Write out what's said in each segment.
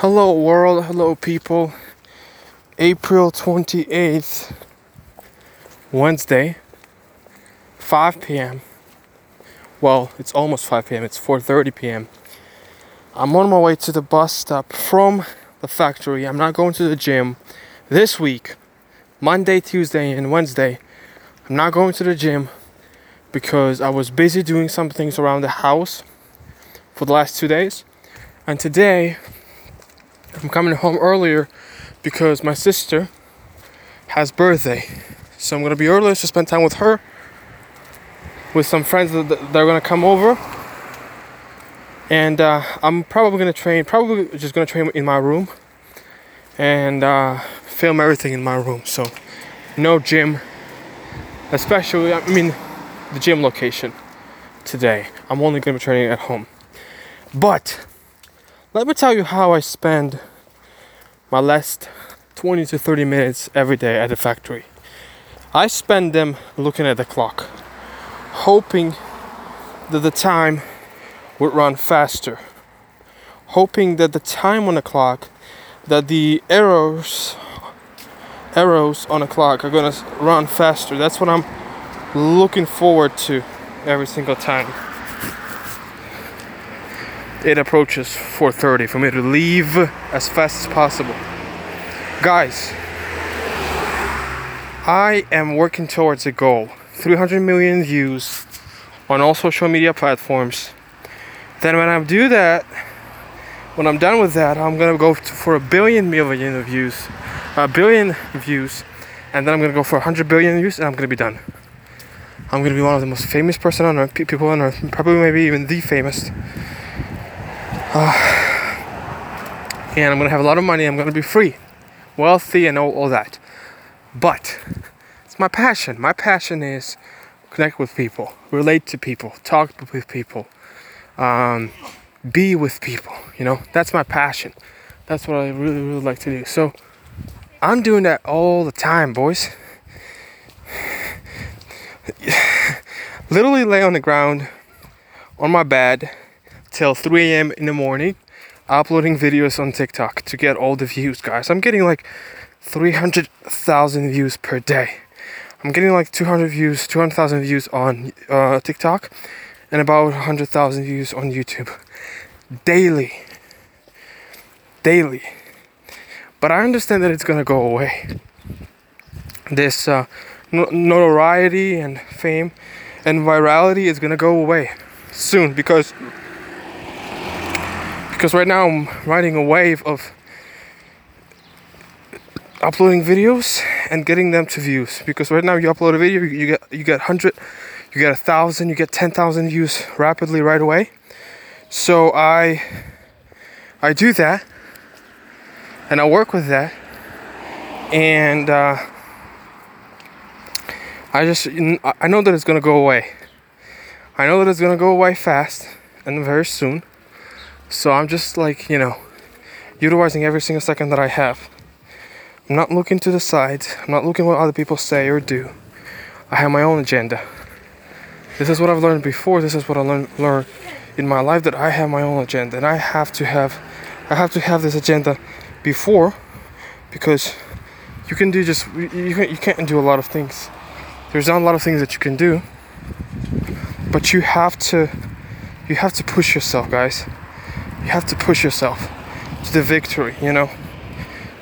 Hello, world. Hello, people. April 28th, Wednesday, 5 p.m. Well, it's almost 5 p.m. It's 4:30 p.m. I'm on my way to the bus stop from the factory. I'm not going to the gym this week. Monday, Tuesday, and Wednesday. I'm not going to the gym because I was busy doing some things around the house for the last two days. And today, I'm coming home earlier because my sister has birthday. So I'm gonna be earlier to spend time with her, with some friends that, that are gonna come over. And uh, I'm probably gonna train, probably just gonna train in my room and uh, film everything in my room. So no gym, especially, I mean, the gym location today. I'm only gonna be training at home. But let me tell you how I spend my last 20 to 30 minutes every day at the factory. I spend them looking at the clock, hoping that the time would run faster, hoping that the time on the clock, that the arrows arrows on the clock are gonna run faster. That's what I'm looking forward to every single time it approaches 4:30 for me to leave as fast as possible. Guys, I am working towards a goal. 300 million views on all social media platforms. Then when I do that, when I'm done with that, I'm gonna go for a billion million views, a billion views, and then I'm gonna go for 100 billion views, and I'm gonna be done. I'm gonna be one of the most famous person on earth, people on earth, probably maybe even the famous. Uh, and I'm gonna have a lot of money. I'm gonna be free, wealthy, and all, all that. But it's my passion. My passion is connect with people, relate to people, talk with people, um, be with people. You know, that's my passion. That's what I really, really like to do. So I'm doing that all the time, boys. Literally lay on the ground on my bed till 3 a.m. in the morning uploading videos on TikTok to get all the views, guys. I'm getting like 300,000 views per day. I'm getting like 200 views, 200,000 views on uh, TikTok and about 100,000 views on YouTube daily. Daily. But I understand that it's gonna go away. This uh, notoriety and fame and virality is gonna go away soon because because right now I'm riding a wave of uploading videos and getting them to views. Because right now you upload a video you get you get 100 you get a thousand you get 10,000 views rapidly right away. So I I do that and I work with that. And uh, I just I know that it's gonna go away. I know that it's gonna go away fast and very soon so I'm just like, you know, utilizing every single second that I have. I'm not looking to the sides. I'm not looking what other people say or do. I have my own agenda. This is what I've learned before. This is what I learned in my life that I have my own agenda and I have to have I have to have this agenda before because you can do just you, can, you can't do a lot of things. There's not a lot of things that you can do. But you have to you have to push yourself, guys you have to push yourself to the victory, you know.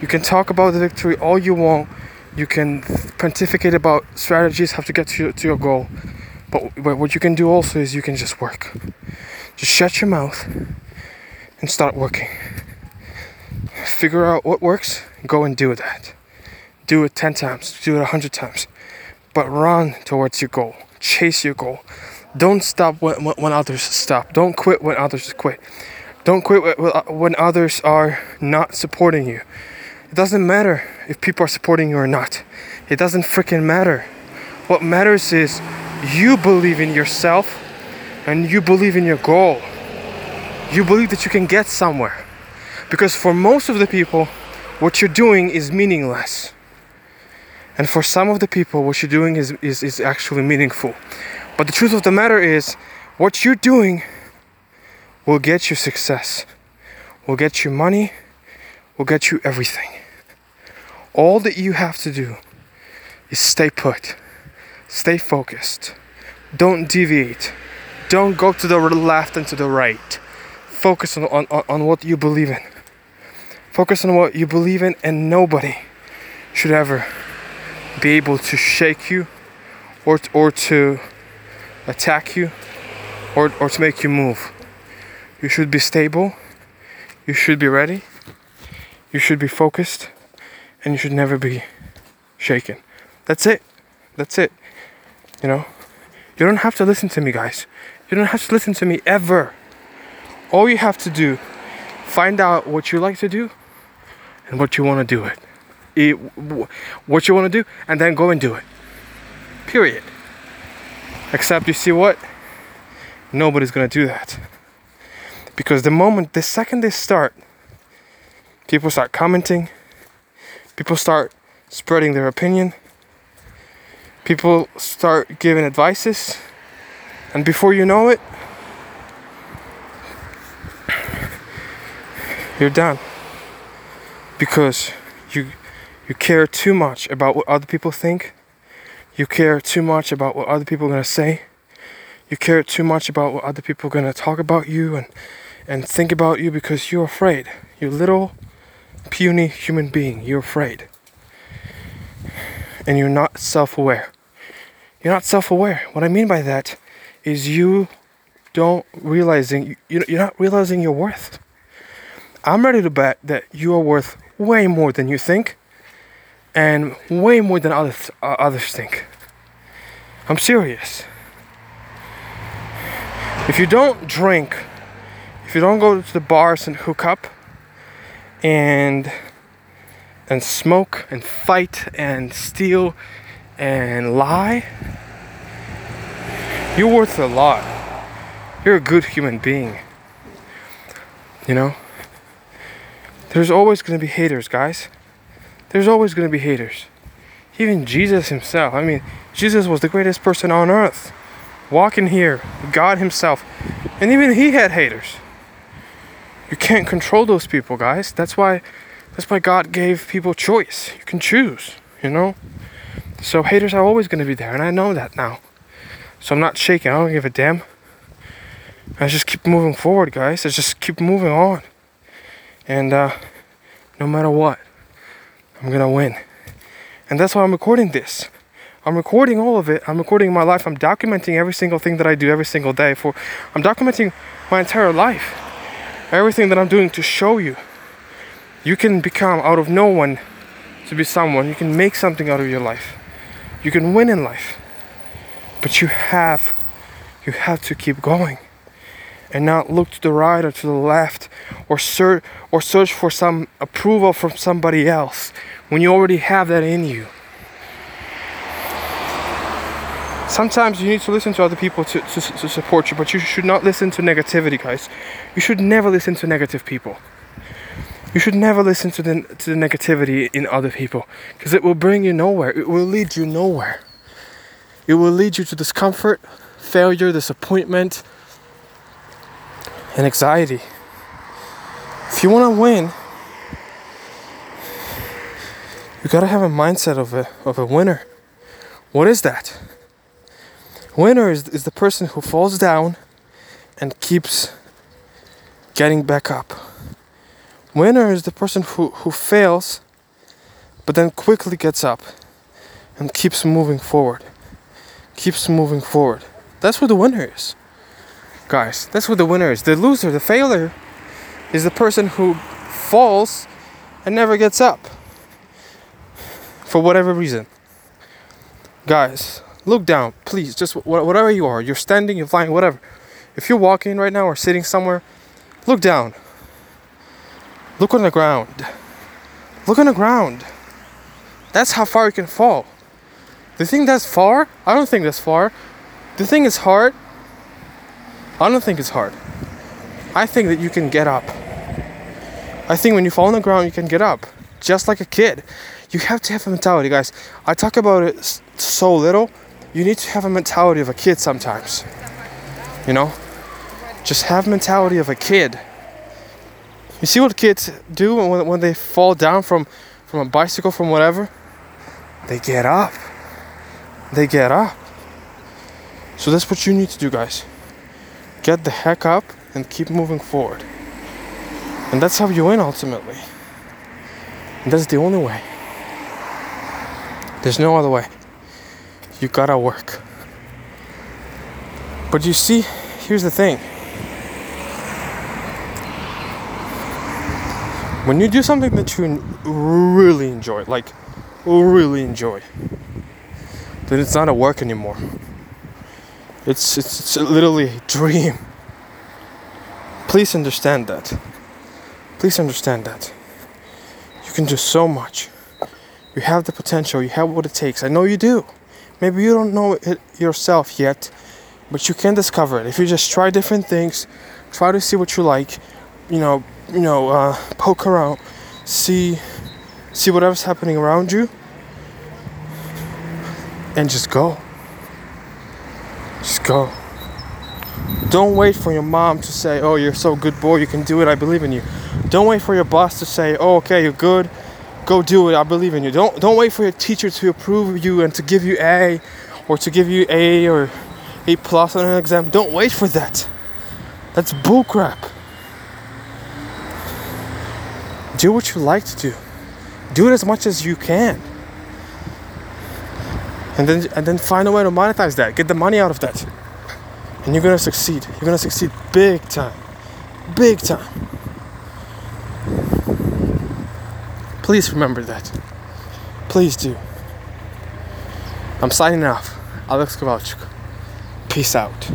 You can talk about the victory all you want. You can pontificate about strategies how to get to your, to your goal. But, but what you can do also is you can just work. Just shut your mouth and start working. Figure out what works, go and do that. Do it 10 times, do it 100 times. But run towards your goal. Chase your goal. Don't stop when, when others stop. Don't quit when others quit. Don't quit uh, when others are not supporting you. It doesn't matter if people are supporting you or not. It doesn't freaking matter. What matters is you believe in yourself and you believe in your goal. You believe that you can get somewhere. Because for most of the people, what you're doing is meaningless. And for some of the people, what you're doing is, is, is actually meaningful. But the truth of the matter is, what you're doing will get you success, will get you money, will get you everything. All that you have to do is stay put, stay focused, don't deviate, don't go to the left and to the right. Focus on, on, on what you believe in. Focus on what you believe in, and nobody should ever be able to shake you or, or to attack you or, or to make you move. You should be stable, you should be ready, you should be focused, and you should never be shaken. That's it. That's it. You know, you don't have to listen to me, guys. You don't have to listen to me ever. All you have to do, find out what you like to do and what you want to do it. it what you want to do, and then go and do it. Period. Except you see what? Nobody's gonna do that. Because the moment, the second they start, people start commenting, people start spreading their opinion, people start giving advices, and before you know it, you're done. Because you you care too much about what other people think. You care too much about what other people are gonna say you care too much about what other people are gonna talk about you and and think about you because you're afraid. You're little puny human being. You're afraid. And you're not self-aware. You're not self-aware. What I mean by that is you don't realizing you you're not realizing your worth. I'm ready to bet that you are worth way more than you think and way more than others uh, others think. I'm serious. If you don't drink, if you don't go to the bars and hook up and and smoke and fight and steal and lie, you're worth a lot. You're a good human being. You know? There's always going to be haters, guys. There's always going to be haters. Even Jesus himself. I mean, Jesus was the greatest person on earth walking here, God Himself, and even He had haters. You can't control those people, guys. That's why, that's why God gave people choice. You can choose, you know. So haters are always going to be there, and I know that now. So I'm not shaking. I don't give a damn. I just keep moving forward, guys. I just keep moving on, and uh, no matter what, I'm gonna win. And that's why I'm recording this. I'm recording all of it. I'm recording my life. I'm documenting every single thing that I do every single day. For I'm documenting my entire life, everything that I'm doing to show you. You can become out of no one to be someone. You can make something out of your life. You can win in life, but you have, you have to keep going, and not look to the right or to the left, or search or search for some approval from somebody else when you already have that in you. Sometimes you need to listen to other people to, to, to support you, but you should not listen to negativity, guys. You should never listen to negative people. You should never listen to the, to the negativity in other people because it will bring you nowhere. It will lead you nowhere. It will lead you to discomfort, failure, disappointment, and anxiety. If you want to win, you gotta have a mindset of a, of a winner. What is that? Winner is, is the person who falls down and keeps getting back up. Winner is the person who, who fails but then quickly gets up and keeps moving forward. Keeps moving forward. That's what the winner is. Guys, that's what the winner is. The loser, the failure, is the person who falls and never gets up. For whatever reason. Guys, look down, please. Just whatever you are, you're standing, you're flying, whatever. If you're walking right now or sitting somewhere, look down. Look on the ground. Look on the ground. That's how far you can fall. Do you think that's far? I don't think that's far. Do you think it's hard. I don't think it's hard. I think that you can get up. I think when you fall on the ground, you can get up. Just like a kid. You have to have a mentality, guys. I talk about it so little, you need to have a mentality of a kid sometimes. You know? Just have mentality of a kid. You see what kids do when, when they fall down from, from a bicycle, from whatever? They get up. They get up. So that's what you need to do, guys. Get the heck up and keep moving forward. And that's how you win ultimately. And that's the only way. There's no other way. You gotta work. But you see, here's the thing. When you do something that you really enjoy, like really enjoy, then it's not a work anymore. It's, it's, it's literally a dream. Please understand that. Please understand that. You can do so much. You have the potential, you have what it takes. I know you do. Maybe you don't know it yourself yet, but you can discover it. If you just try different things, try to see what you like, you know, you know, uh, poke around, see see whatever's happening around you and just go. Just go. Don't wait for your mom to say, "Oh, you're so good boy, you can do it. I believe in you." Don't wait for your boss to say, "Oh, okay, you're good. Go do it. I believe in you." Don't don't wait for your teacher to approve you and to give you A or to give you A or A plus on an exam. Don't wait for that. That's bullcrap. Do what you like to do. Do it as much as you can and then and then find a way to monetize that get the money out of that and you're gonna succeed you're gonna succeed big time big time please remember that. Please do. I'm signing off. Alex kowalczyk peace out